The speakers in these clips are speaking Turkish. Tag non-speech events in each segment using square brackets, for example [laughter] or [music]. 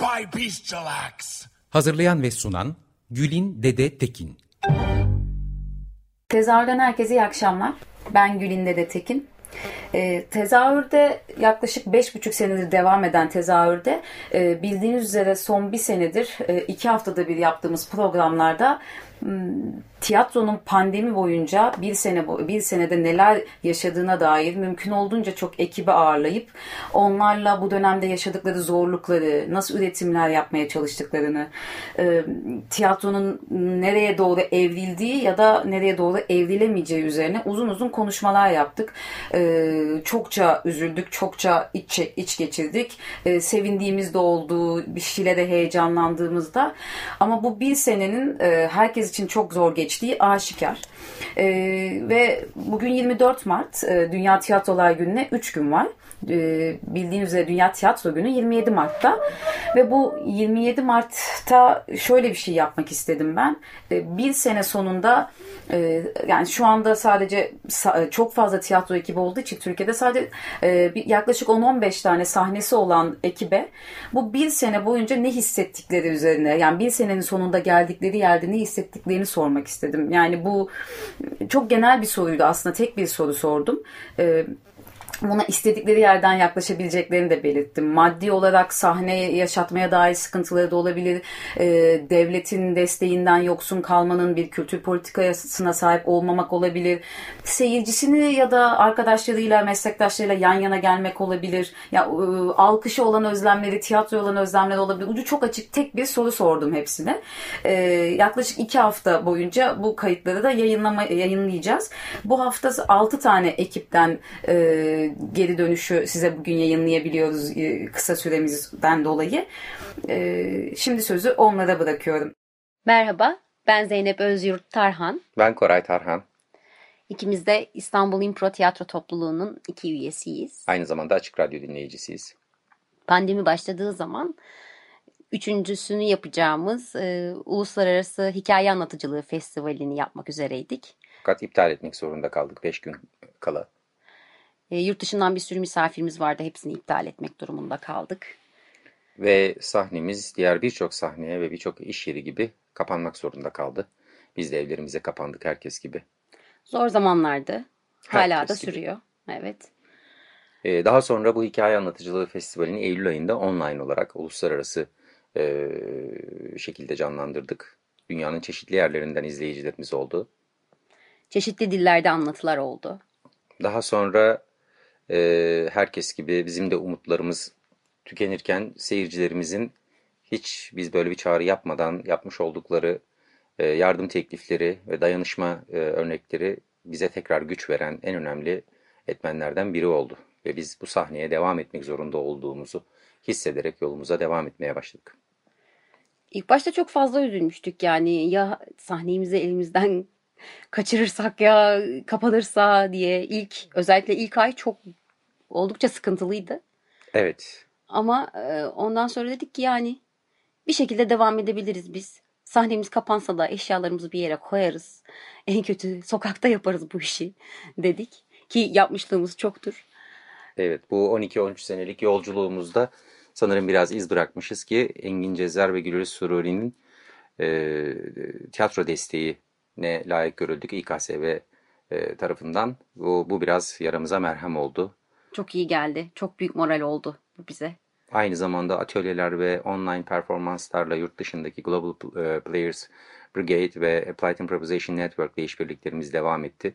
By bestial acts. Hazırlayan ve sunan Gülin Dede Tekin. Tezahürden herkese iyi akşamlar. Ben Gülin Dede Tekin. E, tezahürde yaklaşık beş buçuk senedir devam eden tezahürde e, bildiğiniz üzere son bir senedir e, iki haftada bir yaptığımız programlarda tiyatronun pandemi boyunca bir sene bir senede neler yaşadığına dair mümkün olduğunca çok ekibi ağırlayıp onlarla bu dönemde yaşadıkları zorlukları, nasıl üretimler yapmaya çalıştıklarını, e, tiyatronun nereye doğru evrildiği ya da nereye doğru evrilemeyeceği üzerine uzun uzun konuşmalar yaptık. E, çokça üzüldük, çokça iç, iç geçirdik. E, sevindiğimiz de oldu, bir şeylere heyecanlandığımızda. Ama bu bir senenin herkes için çok zor geçtiği aşikar. E, ve bugün 24 Mart e, Dünya Tiyatrolar Günü'ne 3 gün var. E, bildiğiniz üzere Dünya Tiyatro Günü 27 Mart'ta ve bu 27 Mart'ta şöyle bir şey yapmak istedim ben. E, bir sene sonunda e, yani şu anda sadece çok fazla tiyatro ekibi olduğu için Türkiye'de sadece e, yaklaşık 10-15 tane sahnesi olan ekibe bu bir sene boyunca ne hissettikleri üzerine yani bir senenin sonunda geldikleri yerde ne hissettiklerini sormak istedim. Yani bu çok genel bir soruydu aslında tek bir soru sordum. E, buna istedikleri yerden yaklaşabileceklerini de belirttim. Maddi olarak sahneye yaşatmaya dair sıkıntıları da olabilir. E, devletin desteğinden yoksun kalmanın bir kültür politikasına sahip olmamak olabilir. Seyircisini ya da arkadaşlarıyla, meslektaşlarıyla yan yana gelmek olabilir. Ya e, alkışı olan özlemleri, tiyatro olan özlemler olabilir. Ucu çok açık tek bir soru sordum hepsine. E, yaklaşık iki hafta boyunca bu kayıtları da yayınlama, yayınlayacağız. Bu hafta altı tane ekipten e, geri dönüşü size bugün yayınlayabiliyoruz e, kısa süremizden dolayı. E, şimdi sözü onlara bırakıyorum. Merhaba, ben Zeynep Özyurt Tarhan. Ben Koray Tarhan. İkimiz de İstanbul İmpro Tiyatro Topluluğu'nun iki üyesiyiz. Aynı zamanda Açık Radyo dinleyicisiyiz. Pandemi başladığı zaman üçüncüsünü yapacağımız e, Uluslararası Hikaye Anlatıcılığı Festivali'ni yapmak üzereydik. Fakat iptal etmek zorunda kaldık 5 gün kala. E, yurt dışından bir sürü misafirimiz vardı. Hepsini iptal etmek durumunda kaldık. Ve sahnemiz diğer birçok sahneye ve birçok iş yeri gibi kapanmak zorunda kaldı. Biz de evlerimize kapandık herkes gibi. Zor zamanlardı. Hala herkes da gibi. sürüyor. Evet. Ee, daha sonra bu hikaye anlatıcılığı festivalini Eylül ayında online olarak uluslararası e, şekilde canlandırdık. Dünyanın çeşitli yerlerinden izleyicilerimiz oldu. Çeşitli dillerde anlatılar oldu. Daha sonra e, herkes gibi bizim de umutlarımız tükenirken seyircilerimizin hiç biz böyle bir çağrı yapmadan yapmış oldukları e, yardım teklifleri ve dayanışma e, örnekleri bize tekrar güç veren en önemli etmenlerden biri oldu. Ve biz bu sahneye devam etmek zorunda olduğumuzu hissederek yolumuza devam etmeye başladık. İlk başta çok fazla üzülmüştük yani ya sahnemizi elimizden [laughs] kaçırırsak ya kapanırsa diye ilk özellikle ilk ay çok oldukça sıkıntılıydı. Evet. Ama e, ondan sonra dedik ki yani bir şekilde devam edebiliriz biz. Sahnemiz kapansa da eşyalarımızı bir yere koyarız. En kötü sokakta yaparız bu işi dedik. Ki yapmışlığımız çoktur. Evet bu 12-13 senelik yolculuğumuzda sanırım biraz iz bırakmışız ki Engin Cezer ve Gülür Sururi'nin e, tiyatro desteğine layık görüldük İKSV e, tarafından. Bu, bu biraz yaramıza merhem oldu. Çok iyi geldi. Çok büyük moral oldu bu bize. Aynı zamanda atölyeler ve online performanslarla yurt dışındaki Global e, Players Brigade ve Applied Improvisation Network ile işbirliklerimiz devam etti.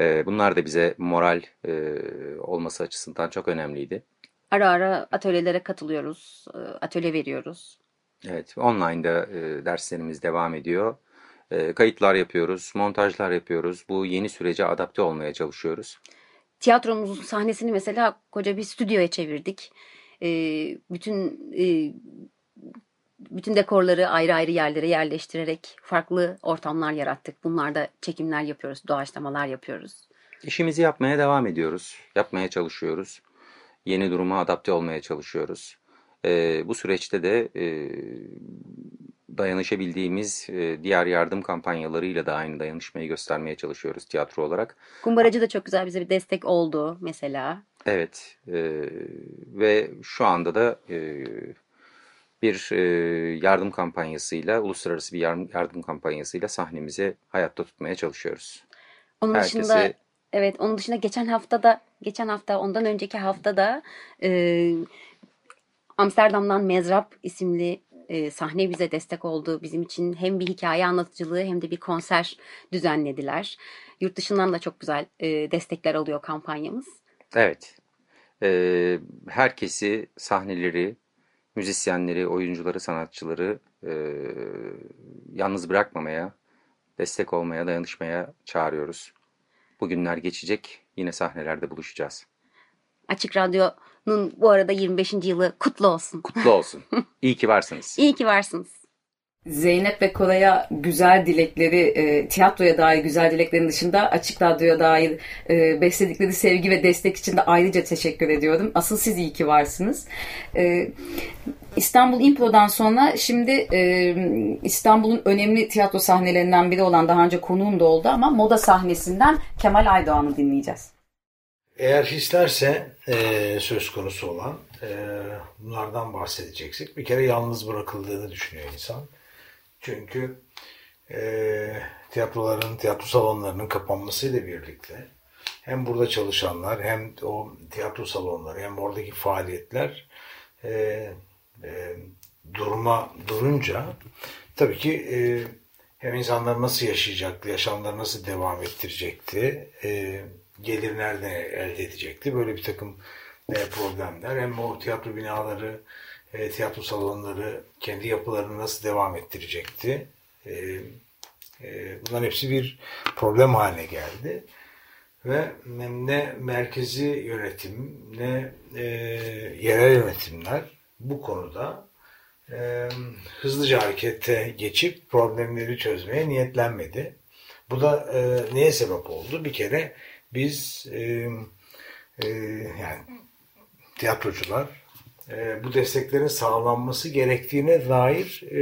E, bunlar da bize moral e, olması açısından çok önemliydi. Ara ara atölyelere katılıyoruz, atölye veriyoruz. Evet, online'da derslerimiz devam ediyor. Kayıtlar yapıyoruz, montajlar yapıyoruz. Bu yeni sürece adapte olmaya çalışıyoruz. Tiyatromuzun sahnesini mesela koca bir stüdyoya çevirdik. E, bütün e, bütün dekorları ayrı ayrı yerlere yerleştirerek farklı ortamlar yarattık. Bunlarda çekimler yapıyoruz, doğaçlamalar yapıyoruz. İşimizi yapmaya devam ediyoruz. Yapmaya çalışıyoruz. Yeni duruma adapte olmaya çalışıyoruz. Ee, bu süreçte de e, dayanışabildiğimiz e, diğer yardım kampanyalarıyla da aynı dayanışmayı göstermeye çalışıyoruz tiyatro olarak. Kumbaracı da çok güzel bize bir destek oldu mesela. Evet e, ve şu anda da e, bir e, yardım kampanyasıyla, uluslararası bir yardım, yardım kampanyasıyla sahnemizi hayatta tutmaya çalışıyoruz. Onun Herkesi- dışında evet onun dışında geçen hafta da geçen hafta ondan önceki hafta da e, Amsterdam'dan Mezrap isimli e, sahne bize destek oldu. Bizim için hem bir hikaye anlatıcılığı hem de bir konser düzenlediler. Yurt dışından da çok güzel e, destekler alıyor kampanyamız. Evet. Ee, herkesi, sahneleri, müzisyenleri, oyuncuları, sanatçıları e, yalnız bırakmamaya, destek olmaya, dayanışmaya çağırıyoruz. Bugünler geçecek, yine sahnelerde buluşacağız. Açık Radyo'nun bu arada 25. yılı kutlu olsun. Kutlu olsun. [laughs] İyi ki varsınız. İyi ki varsınız. Zeynep ve Koray'a güzel dilekleri, e, tiyatroya dair güzel dileklerin dışında Açık Radyo'ya dair e, besledikleri sevgi ve destek için de ayrıca teşekkür ediyorum. Asıl siz iyi ki varsınız. E, İstanbul Impro'dan sonra şimdi e, İstanbul'un önemli tiyatro sahnelerinden biri olan daha önce konuğum da oldu ama moda sahnesinden Kemal Aydoğan'ı dinleyeceğiz. Eğer hislerse e, söz konusu olan e, bunlardan bahsedeceksek bir kere yalnız bırakıldığını düşünüyor insan. Çünkü e, tiyatroların, tiyatro salonlarının kapanmasıyla birlikte hem burada çalışanlar hem o tiyatro salonları hem oradaki faaliyetler e, e, duruma durunca tabii ki e, hem insanlar nasıl yaşayacaktı, yaşamları nasıl devam ettirecekti, e, gelir nereden elde edecekti, böyle bir takım e, problemler. Hem o tiyatro binaları, e, tiyatro salonları kendi yapılarını nasıl devam ettirecekti. E, bunların hepsi bir problem haline geldi. Ve ne merkezi yönetim ne yerel yönetimler bu konuda hızlıca harekete geçip problemleri çözmeye niyetlenmedi. Bu da neye sebep oldu? Bir kere biz e, e, yani tiyatrocular e, bu desteklerin sağlanması gerektiğine dair e,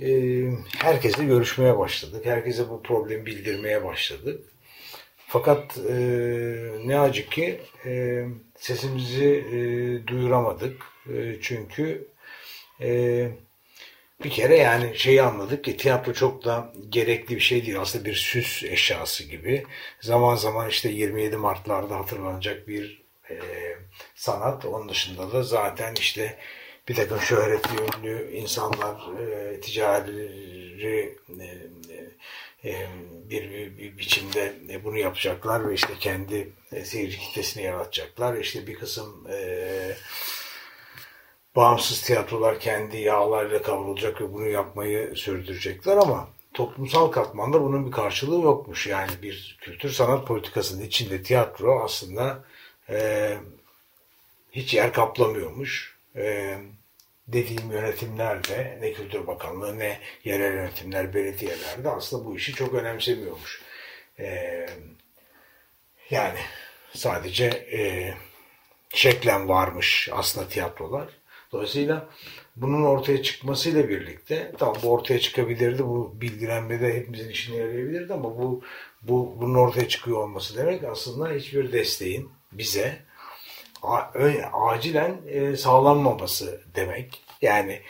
e, herkesle görüşmeye başladık. Herkese bu problemi bildirmeye başladık. Fakat e, ne acı ki e, sesimizi e, duyuramadık. E, çünkü e, bir kere yani şeyi anladık ki tiyatro çok da gerekli bir şey değil. Aslında bir süs eşyası gibi. Zaman zaman işte 27 Mart'larda hatırlanacak bir e, sanat. Onun dışında da zaten işte bir takım şöhretli ünlü insanlar e, ticarileri e, e, bir, bir, bir biçimde e, bunu yapacaklar ve işte kendi e, seyirci kitlesini yaratacaklar. İşte bir kısım e, bağımsız tiyatrolar kendi yağlarıyla kavrulacak ve bunu yapmayı sürdürecekler ama toplumsal katmanda bunun bir karşılığı yokmuş. Yani bir kültür sanat politikasının içinde tiyatro aslında e, hiç yer kaplamıyormuş. E, dediğim yönetimlerde ne Kültür Bakanlığı ne yerel yönetimler, belediyelerde aslında bu işi çok önemsemiyormuş. E, yani sadece e, şeklen varmış aslında tiyatrolar. Dolayısıyla bunun ortaya çıkmasıyla birlikte tamam bu ortaya çıkabilirdi. Bu bilgilenmede hepimizin işine yarayabilirdi ama bu, bu bunun ortaya çıkıyor olması demek aslında hiçbir desteğin bize acilen e, sağlanmaması demek. Yani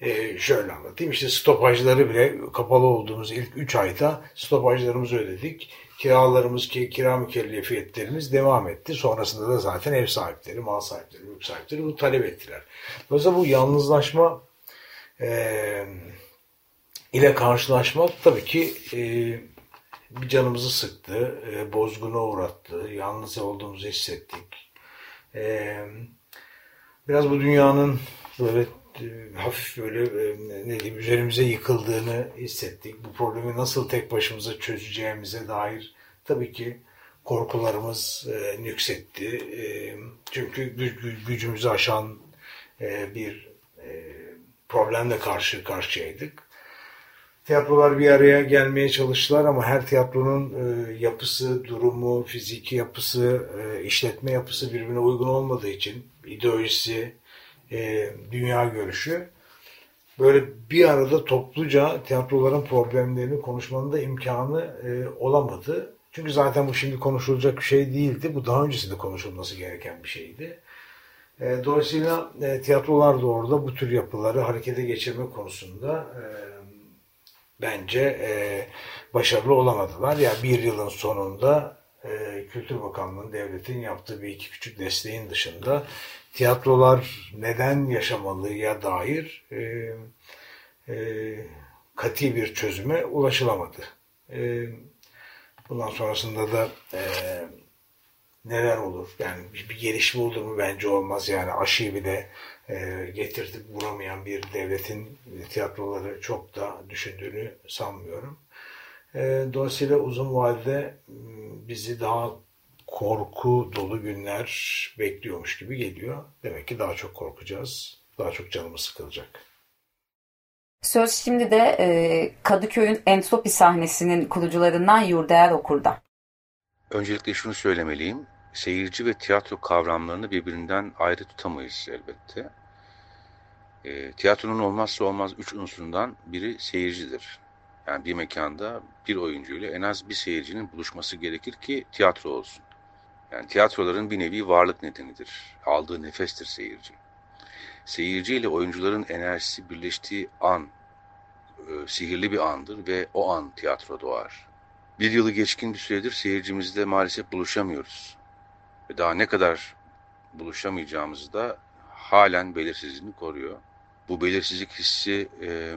e, şöyle anlatayım işte stopajları bile kapalı olduğumuz ilk 3 ayda stopajlarımızı ödedik. Kiralarımız, ki, kira mükellefiyetlerimiz devam etti. Sonrasında da zaten ev sahipleri, mal sahipleri, mülk sahipleri bunu talep ettiler. Dolayısıyla bu yalnızlaşma e, ile karşılaşmak tabii ki e, bir canımızı sıktı, e, bozguna uğrattı, yalnız olduğumuzu hissettik. E, biraz bu dünyanın böyle hafif böyle e, ne diyeyim üzerimize yıkıldığını hissettik. Bu problemi nasıl tek başımıza çözeceğimize dair tabii ki korkularımız e, nüksetti. E, çünkü gücümüzü aşan e, bir e, problemle karşı karşıyaydık. Tiyatrolar bir araya gelmeye çalıştılar ama her tiyatronun e, yapısı, durumu, fiziki yapısı, e, işletme yapısı birbirine uygun olmadığı için ideolojisi, e, dünya görüşü böyle bir arada topluca tiyatroların problemlerini konuşmanın da imkanı e, olamadı. Çünkü zaten bu şimdi konuşulacak bir şey değildi. Bu daha öncesinde konuşulması gereken bir şeydi. E, dolayısıyla e, tiyatrolar da orada bu tür yapıları harekete geçirme konusunda e, bence e, başarılı olamadılar. Yani bir yılın sonunda e, Kültür Bakanlığı'nın devletin yaptığı bir iki küçük desteğin dışında tiyatrolar neden yaşamalıya dair e, e, kati bir çözüme ulaşılamadı. E, bundan sonrasında da e, neler olur? Yani bir, bir gelişme olur mu? Bence olmaz. Yani aşıyı bile e, getirtip vuramayan bir devletin tiyatroları çok da düşündüğünü sanmıyorum. E, dolayısıyla uzun vadede bizi daha korku dolu günler bekliyormuş gibi geliyor. Demek ki daha çok korkacağız. Daha çok canımız sıkılacak. Söz şimdi de e, Kadıköy'ün Entropi sahnesinin kurucularından Yurdaer Okur'da. Öncelikle şunu söylemeliyim. Seyirci ve tiyatro kavramlarını birbirinden ayrı tutamayız elbette. E, tiyatronun olmazsa olmaz üç unsurundan biri seyircidir. Yani bir mekanda bir oyuncuyla en az bir seyircinin buluşması gerekir ki tiyatro olsun. Yani tiyatroların bir nevi varlık nedenidir. Aldığı nefestir seyirci. Seyirci ile oyuncuların enerjisi birleştiği an e, sihirli bir andır ve o an tiyatro doğar. Bir yılı geçkin bir süredir seyircimizle maalesef buluşamıyoruz. Ve daha ne kadar buluşamayacağımızı da halen belirsizliğini koruyor. Bu belirsizlik hissi e,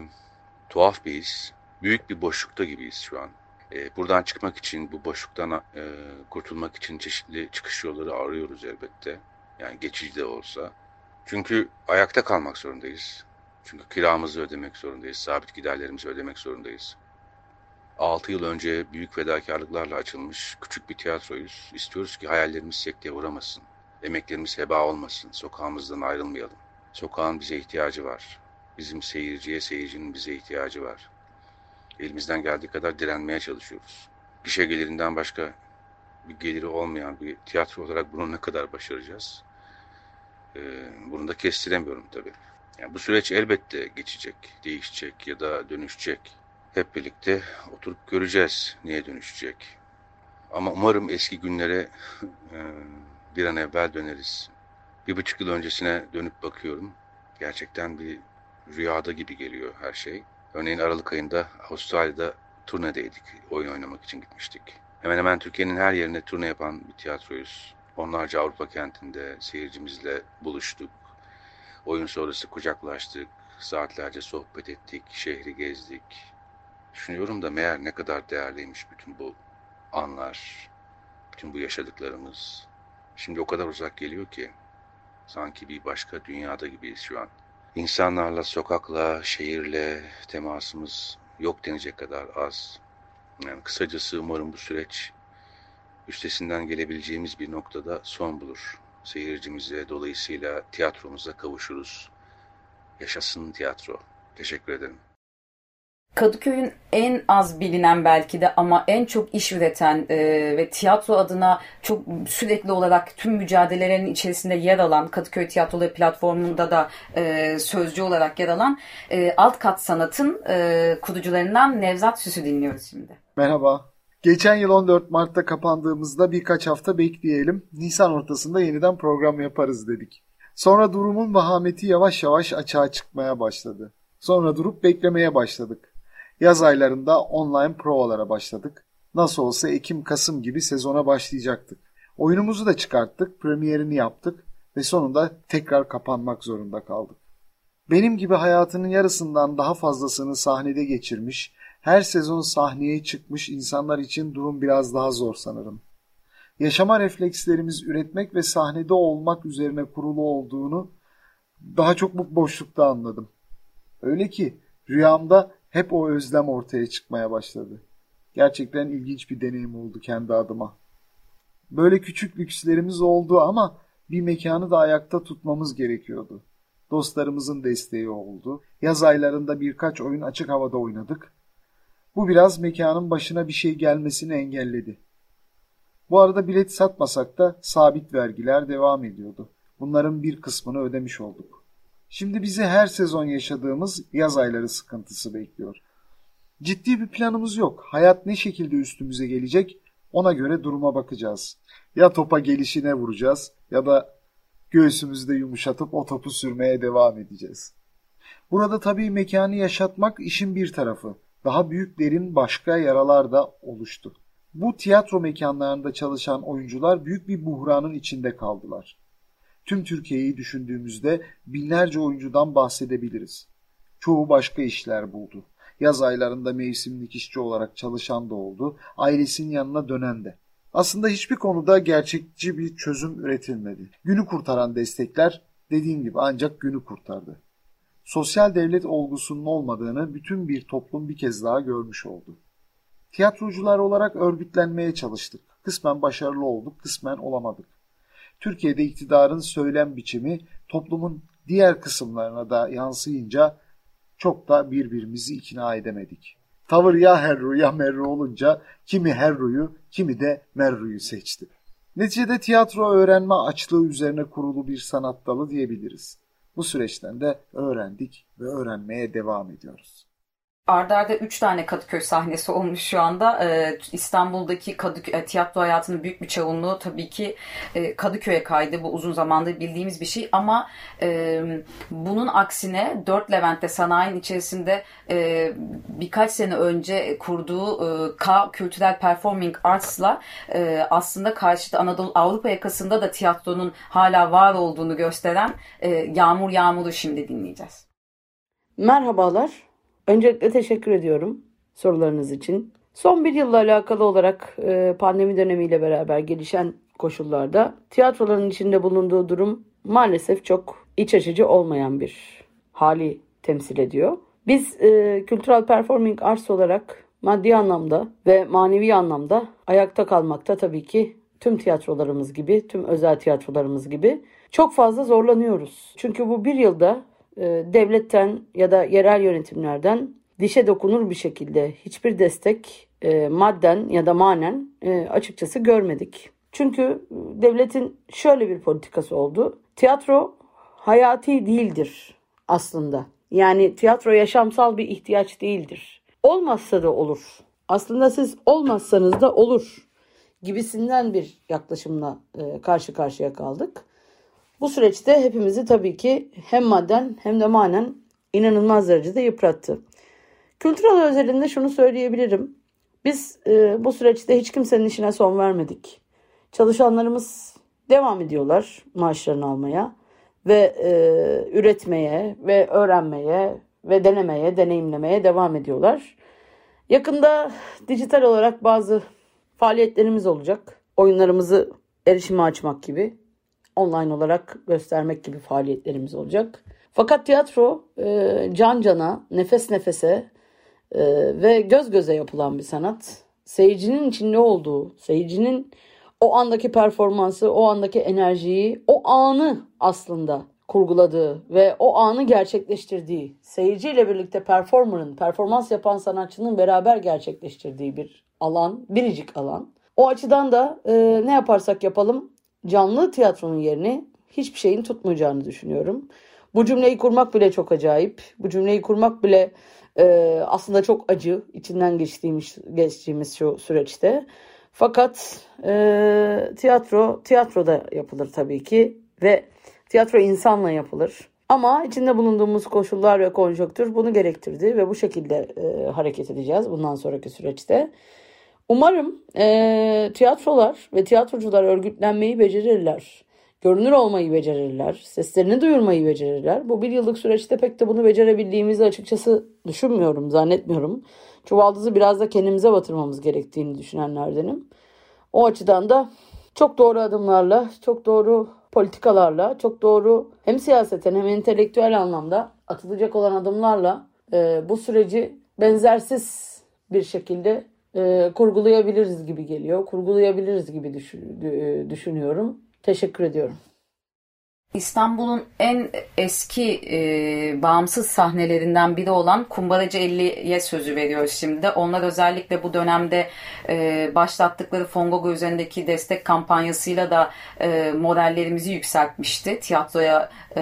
tuhaf bir his. Büyük bir boşlukta gibiyiz şu an. E, buradan çıkmak için, bu boşluktan e, kurtulmak için çeşitli çıkış yolları arıyoruz elbette. Yani geçici de olsa. Çünkü ayakta kalmak zorundayız. Çünkü kiramızı ödemek zorundayız, sabit giderlerimizi ödemek zorundayız. 6 yıl önce büyük fedakarlıklarla açılmış küçük bir tiyatroyuz. İstiyoruz ki hayallerimiz sekteye uğramasın. Emeklerimiz heba olmasın. Sokağımızdan ayrılmayalım. Sokağın bize ihtiyacı var. Bizim seyirciye, seyircinin bize ihtiyacı var. Elimizden geldiği kadar direnmeye çalışıyoruz. Gişe gelirinden başka bir geliri olmayan bir tiyatro olarak bunu ne kadar başaracağız? Ee, bunu da kestiremiyorum tabii. Yani bu süreç elbette geçecek, değişecek ya da dönüşecek. Hep birlikte oturup göreceğiz niye dönüşecek. Ama umarım eski günlere e, bir an evvel döneriz. Bir buçuk yıl öncesine dönüp bakıyorum. Gerçekten bir rüyada gibi geliyor her şey. Örneğin Aralık ayında Avustralya'da turnedeydik. Oyun oynamak için gitmiştik. Hemen hemen Türkiye'nin her yerine turne yapan bir tiyatroyuz. Onlarca Avrupa kentinde seyircimizle buluştuk. Oyun sonrası kucaklaştık. Saatlerce sohbet ettik. Şehri gezdik. Düşünüyorum da meğer ne kadar değerliymiş bütün bu anlar. Bütün bu yaşadıklarımız. Şimdi o kadar uzak geliyor ki. Sanki bir başka dünyada gibiyiz şu an. İnsanlarla, sokakla, şehirle temasımız yok denecek kadar az. Yani kısacası umarım bu süreç üstesinden gelebileceğimiz bir noktada son bulur. Seyircimize, dolayısıyla tiyatromuza kavuşuruz. Yaşasın tiyatro. Teşekkür ederim. Kadıköy'ün en az bilinen belki de ama en çok iş üreten e, ve tiyatro adına çok sürekli olarak tüm mücadelelerin içerisinde yer alan Kadıköy Tiyatroları platformunda da e, sözcü olarak yer alan e, Alt Kat Sanat'ın e, kurucularından Nevzat Süs'ü dinliyoruz şimdi. Merhaba. Geçen yıl 14 Mart'ta kapandığımızda birkaç hafta bekleyelim. Nisan ortasında yeniden program yaparız dedik. Sonra durumun vahameti yavaş yavaş açığa çıkmaya başladı. Sonra durup beklemeye başladık. Yaz aylarında online provalara başladık. Nasıl olsa Ekim-Kasım gibi sezona başlayacaktık. Oyunumuzu da çıkarttık, premierini yaptık ve sonunda tekrar kapanmak zorunda kaldık. Benim gibi hayatının yarısından daha fazlasını sahnede geçirmiş, her sezon sahneye çıkmış insanlar için durum biraz daha zor sanırım. Yaşama reflekslerimiz üretmek ve sahnede olmak üzerine kurulu olduğunu daha çok bu boşlukta anladım. Öyle ki rüyamda hep o özlem ortaya çıkmaya başladı. Gerçekten ilginç bir deneyim oldu kendi adıma. Böyle küçük lükslerimiz oldu ama bir mekanı da ayakta tutmamız gerekiyordu. Dostlarımızın desteği oldu. Yaz aylarında birkaç oyun açık havada oynadık. Bu biraz mekanın başına bir şey gelmesini engelledi. Bu arada bilet satmasak da sabit vergiler devam ediyordu. Bunların bir kısmını ödemiş olduk. Şimdi bizi her sezon yaşadığımız yaz ayları sıkıntısı bekliyor. Ciddi bir planımız yok. Hayat ne şekilde üstümüze gelecek ona göre duruma bakacağız. Ya topa gelişine vuracağız ya da göğsümüzde yumuşatıp o topu sürmeye devam edeceğiz. Burada tabii mekanı yaşatmak işin bir tarafı. Daha büyük derin başka yaralar da oluştu. Bu tiyatro mekanlarında çalışan oyuncular büyük bir buhranın içinde kaldılar. Tüm Türkiye'yi düşündüğümüzde binlerce oyuncudan bahsedebiliriz. Çoğu başka işler buldu. Yaz aylarında mevsimlik işçi olarak çalışan da oldu, ailesinin yanına dönen de. Aslında hiçbir konuda gerçekçi bir çözüm üretilmedi. Günü kurtaran destekler dediğim gibi ancak günü kurtardı. Sosyal devlet olgusunun olmadığını bütün bir toplum bir kez daha görmüş oldu. Tiyatrocular olarak örgütlenmeye çalıştık. Kısmen başarılı olduk, kısmen olamadık. Türkiye'de iktidarın söylem biçimi toplumun diğer kısımlarına da yansıyınca çok da birbirimizi ikna edemedik. Tavır ya Herru ya Merru olunca kimi Herru'yu kimi de Merru'yu seçti. Neticede tiyatro öğrenme açlığı üzerine kurulu bir sanat dalı diyebiliriz. Bu süreçten de öğrendik ve öğrenmeye devam ediyoruz. Arda arda 3 tane Kadıköy sahnesi olmuş şu anda. Ee, İstanbul'daki Kadıköy, e, tiyatro hayatının büyük bir çoğunluğu tabii ki e, Kadıköy'e kaydı. Bu uzun zamandır bildiğimiz bir şey ama e, bunun aksine 4 Levent'te sanayinin içerisinde e, birkaç sene önce kurduğu K Kültürel Performing Arts'la aslında karşıda Anadolu Avrupa yakasında da tiyatronun hala var olduğunu gösteren Yağmur Yağmur'u şimdi dinleyeceğiz. Merhabalar. Öncelikle teşekkür ediyorum sorularınız için. Son bir yılla alakalı olarak e, pandemi dönemiyle beraber gelişen koşullarda tiyatroların içinde bulunduğu durum maalesef çok iç açıcı olmayan bir hali temsil ediyor. Biz e, kültürel performing arts olarak maddi anlamda ve manevi anlamda ayakta kalmakta tabii ki tüm tiyatrolarımız gibi, tüm özel tiyatrolarımız gibi çok fazla zorlanıyoruz. Çünkü bu bir yılda devletten ya da yerel yönetimlerden dişe dokunur bir şekilde hiçbir destek e, madden ya da manen e, açıkçası görmedik. Çünkü devletin şöyle bir politikası oldu. Tiyatro hayati değildir aslında. Yani tiyatro yaşamsal bir ihtiyaç değildir. Olmazsa da olur. Aslında siz olmazsanız da olur gibisinden bir yaklaşımla karşı karşıya kaldık. Bu süreçte hepimizi tabii ki hem madden hem de manen inanılmaz derecede yıprattı. Kültürel özelinde şunu söyleyebilirim. Biz e, bu süreçte hiç kimsenin işine son vermedik. Çalışanlarımız devam ediyorlar maaşlarını almaya ve e, üretmeye ve öğrenmeye ve denemeye, deneyimlemeye devam ediyorlar. Yakında dijital olarak bazı faaliyetlerimiz olacak. Oyunlarımızı erişime açmak gibi online olarak göstermek gibi faaliyetlerimiz olacak. Fakat tiyatro e, can cana, nefes nefese e, ve göz göze yapılan bir sanat. Seyircinin içinde olduğu, seyircinin o andaki performansı, o andaki enerjiyi, o anı aslında kurguladığı ve o anı gerçekleştirdiği, seyirciyle birlikte performer'ın, performans yapan sanatçının beraber gerçekleştirdiği bir alan, biricik alan. O açıdan da e, ne yaparsak yapalım canlı tiyatronun yerini hiçbir şeyin tutmayacağını düşünüyorum. Bu cümleyi kurmak bile çok acayip. Bu cümleyi kurmak bile e, aslında çok acı içinden geçtiğimiz, geçtiğimiz şu süreçte. Fakat e, tiyatro tiyatroda yapılır tabii ki ve tiyatro insanla yapılır. Ama içinde bulunduğumuz koşullar ve konjonktür bunu gerektirdi ve bu şekilde e, hareket edeceğiz bundan sonraki süreçte. Umarım e, tiyatrolar ve tiyatrocular örgütlenmeyi becerirler. Görünür olmayı becerirler. Seslerini duyurmayı becerirler. Bu bir yıllık süreçte pek de bunu becerebildiğimizi açıkçası düşünmüyorum, zannetmiyorum. Çuvaldızı biraz da kendimize batırmamız gerektiğini düşünenlerdenim. O açıdan da çok doğru adımlarla, çok doğru politikalarla, çok doğru hem siyaseten hem entelektüel anlamda atılacak olan adımlarla e, bu süreci benzersiz bir şekilde e, kurgulayabiliriz gibi geliyor. Kurgulayabiliriz gibi düşünüyorum. Teşekkür ediyorum. İstanbul'un en eski e, bağımsız sahnelerinden biri olan Kumbaracı 50'ye sözü veriyoruz şimdi. Onlar özellikle bu dönemde e, başlattıkları Fongogo üzerindeki destek kampanyasıyla da e, morallerimizi yükseltmişti. Tiyatroya e,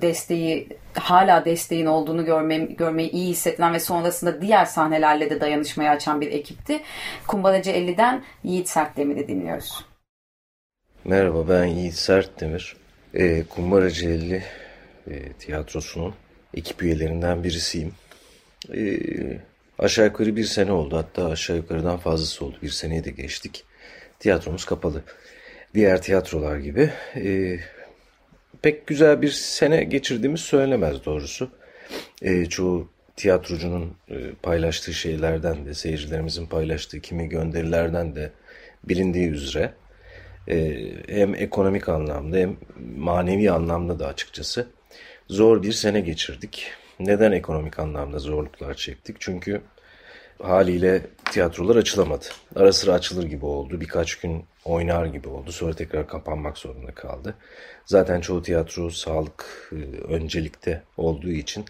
desteği hala desteğin olduğunu görme, görmeyi iyi hissedilen ve sonrasında diğer sahnelerle de dayanışmayı açan bir ekipti. Kumbaracı 50'den Yiğit Sertdemir'i dinliyoruz. Merhaba ben Yiğit Sertdemir. E, Kumbaracı 50 e, tiyatrosunun ekip üyelerinden birisiyim. E, aşağı yukarı bir sene oldu. Hatta aşağı yukarıdan fazlası oldu. Bir seneye de geçtik. Tiyatromuz kapalı. Diğer tiyatrolar gibi. E, pek güzel bir sene geçirdiğimiz söylenemez doğrusu. E, çoğu tiyatrocunun e, paylaştığı şeylerden de, seyircilerimizin paylaştığı kimi gönderilerden de bilindiği üzere e, hem ekonomik anlamda hem manevi anlamda da açıkçası zor bir sene geçirdik. Neden ekonomik anlamda zorluklar çektik? Çünkü haliyle tiyatrolar açılamadı. Ara sıra açılır gibi oldu. Birkaç gün oynar gibi oldu. Sonra tekrar kapanmak zorunda kaldı. Zaten çoğu tiyatro sağlık e, öncelikte olduğu için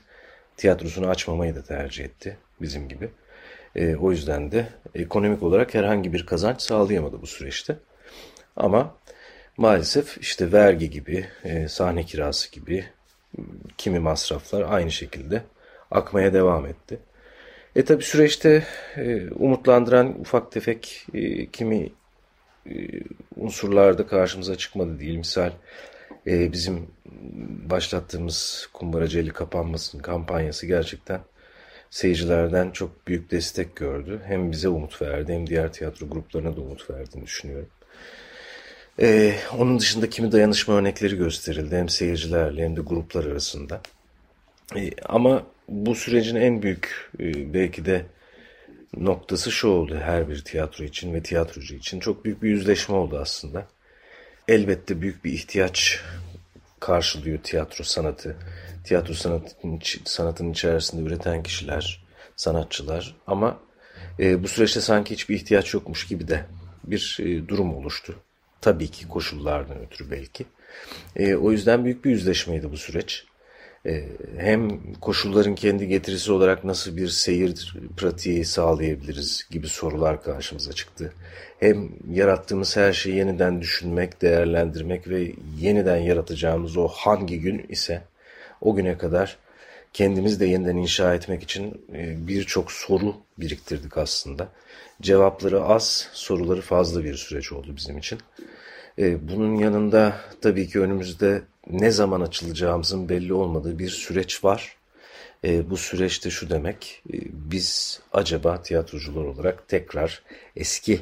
tiyatrosunu açmamayı da tercih etti bizim gibi. E, o yüzden de ekonomik olarak herhangi bir kazanç sağlayamadı bu süreçte. Ama maalesef işte vergi gibi, e, sahne kirası gibi kimi masraflar aynı şekilde akmaya devam etti. E tabi süreçte e, umutlandıran ufak tefek e, kimi e, unsurlar da karşımıza çıkmadı değil. Misal e, bizim başlattığımız Kumbaraceli kapanmasın kampanyası gerçekten seyircilerden çok büyük destek gördü. Hem bize umut verdi hem diğer tiyatro gruplarına da umut verdiğini düşünüyorum. Ee, onun dışında kimi dayanışma örnekleri gösterildi hem seyircilerle hem de gruplar arasında. Ee, ama bu sürecin en büyük e, belki de noktası şu oldu her bir tiyatro için ve tiyatrocu için. Çok büyük bir yüzleşme oldu aslında. Elbette büyük bir ihtiyaç karşılıyor tiyatro sanatı. Tiyatro sanatının, sanatının içerisinde üreten kişiler, sanatçılar ama e, bu süreçte sanki hiçbir ihtiyaç yokmuş gibi de bir e, durum oluştu. Tabii ki koşullardan ötürü belki. E, o yüzden büyük bir yüzleşmeydi bu süreç. E, hem koşulların kendi getirisi olarak nasıl bir seyir pratiği sağlayabiliriz gibi sorular karşımıza çıktı. Hem yarattığımız her şeyi yeniden düşünmek, değerlendirmek ve yeniden yaratacağımız o hangi gün ise o güne kadar kendimiz de yeniden inşa etmek için e, birçok soru biriktirdik aslında. Cevapları az, soruları fazla bir süreç oldu bizim için. E, bunun yanında tabii ki önümüzde ne zaman açılacağımızın belli olmadığı bir süreç var. E, bu süreçte şu demek, biz acaba tiyatrocular olarak tekrar eski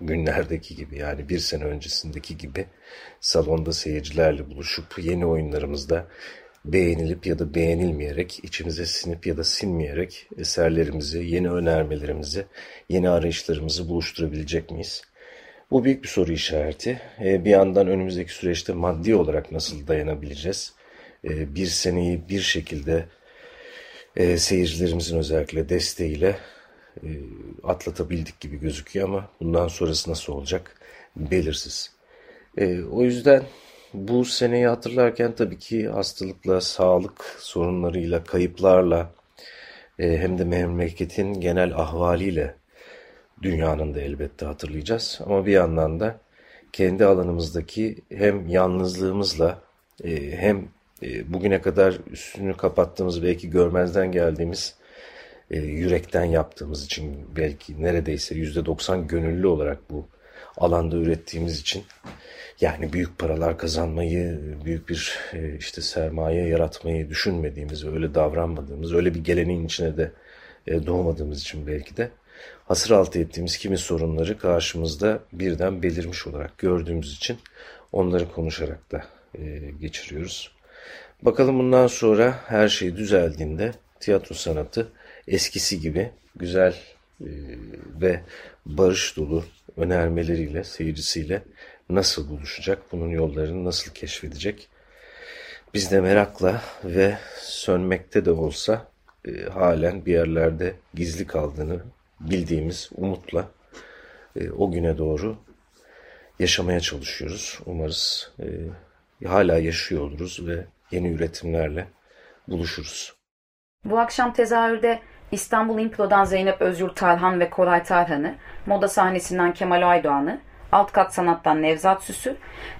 günlerdeki gibi yani bir sene öncesindeki gibi salonda seyircilerle buluşup yeni oyunlarımızda beğenilip ya da beğenilmeyerek, içimize sinip ya da sinmeyerek eserlerimizi, yeni önermelerimizi, yeni arayışlarımızı buluşturabilecek miyiz? Bu büyük bir soru işareti. E, bir yandan önümüzdeki süreçte maddi olarak nasıl dayanabileceğiz? E, bir seneyi bir şekilde e, seyircilerimizin özellikle desteğiyle atlatabildik gibi gözüküyor ama bundan sonrası nasıl olacak belirsiz. O yüzden bu seneyi hatırlarken tabii ki hastalıkla, sağlık sorunlarıyla, kayıplarla e, hem de memleketin genel ahvaliyle dünyanın da elbette hatırlayacağız. Ama bir yandan da kendi alanımızdaki hem yalnızlığımızla e, hem e, bugüne kadar üstünü kapattığımız belki görmezden geldiğimiz yürekten yaptığımız için belki neredeyse yüzde doksan gönüllü olarak bu alanda ürettiğimiz için yani büyük paralar kazanmayı, büyük bir e, işte sermaye yaratmayı düşünmediğimiz, öyle davranmadığımız, öyle bir geleneğin içine de e, doğmadığımız için belki de hasır altı ettiğimiz kimi sorunları karşımızda birden belirmiş olarak gördüğümüz için onları konuşarak da e, geçiriyoruz. Bakalım bundan sonra her şey düzeldiğinde tiyatro sanatı eskisi gibi güzel ve barış dolu önermeleriyle, seyircisiyle nasıl buluşacak, bunun yollarını nasıl keşfedecek? Biz de merakla ve sönmekte de olsa e, halen bir yerlerde gizli kaldığını bildiğimiz umutla e, o güne doğru yaşamaya çalışıyoruz. Umarız e, hala yaşıyor oluruz ve yeni üretimlerle buluşuruz. Bu akşam tezahürde İstanbul Impro'dan Zeynep Özgür Tarhan ve Koray Tarhan'ı, moda sahnesinden Kemal Aydoğan'ı, Alt Kat Sanat'tan Nevzat Süsü,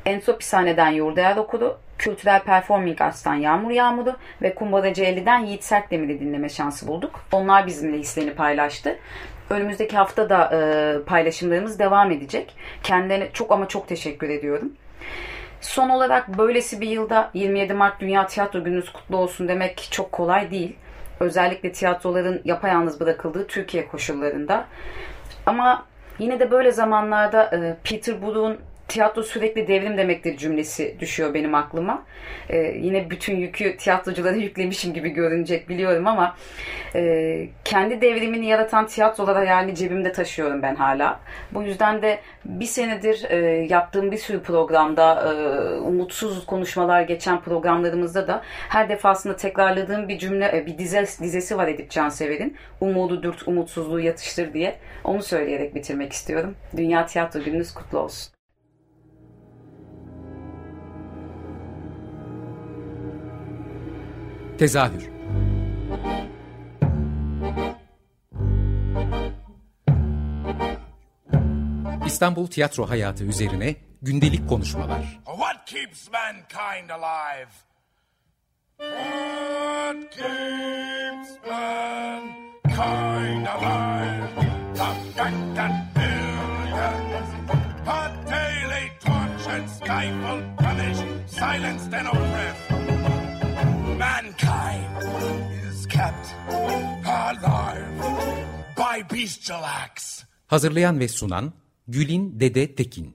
Entropisane'den Yurdaer Okuru, Kültürel Performing Arts'tan Yağmur Yağmuru ve Kumbaracı 50'den Yiğit Sertdemir'i dinleme şansı bulduk. Onlar bizimle hislerini paylaştı. Önümüzdeki hafta da e, paylaşımlarımız devam edecek. Kendilerine çok ama çok teşekkür ediyorum. Son olarak böylesi bir yılda 27 Mart Dünya Tiyatro Gününüz kutlu olsun demek çok kolay değil. Özellikle tiyatroların yapayalnız bırakıldığı Türkiye koşullarında. Ama yine de böyle zamanlarda e, Peter Brook'un tiyatro sürekli devrim demektir cümlesi düşüyor benim aklıma. Ee, yine bütün yükü tiyatroculara [laughs] yüklemişim gibi görünecek biliyorum ama e, kendi devrimini yaratan tiyatrolar hayalini cebimde taşıyorum ben hala. Bu yüzden de bir senedir e, yaptığım bir sürü programda e, umutsuz konuşmalar geçen programlarımızda da her defasında tekrarladığım bir cümle, e, bir dize, dizesi var Edip Cansever'in. Umudu dürt, umutsuzluğu yatıştır diye. Onu söyleyerek bitirmek istiyorum. Dünya Tiyatro Gününüz kutlu olsun. Tezahür İstanbul tiyatro hayatı üzerine gündelik konuşmalar. What keeps mankind alive? What keeps mankind alive? The fact that billions are daily tortured, stifled, punished, silenced, and oppressed. Kept alive by bestial. Hazırlayan ve sunan Gülin Dede Tekin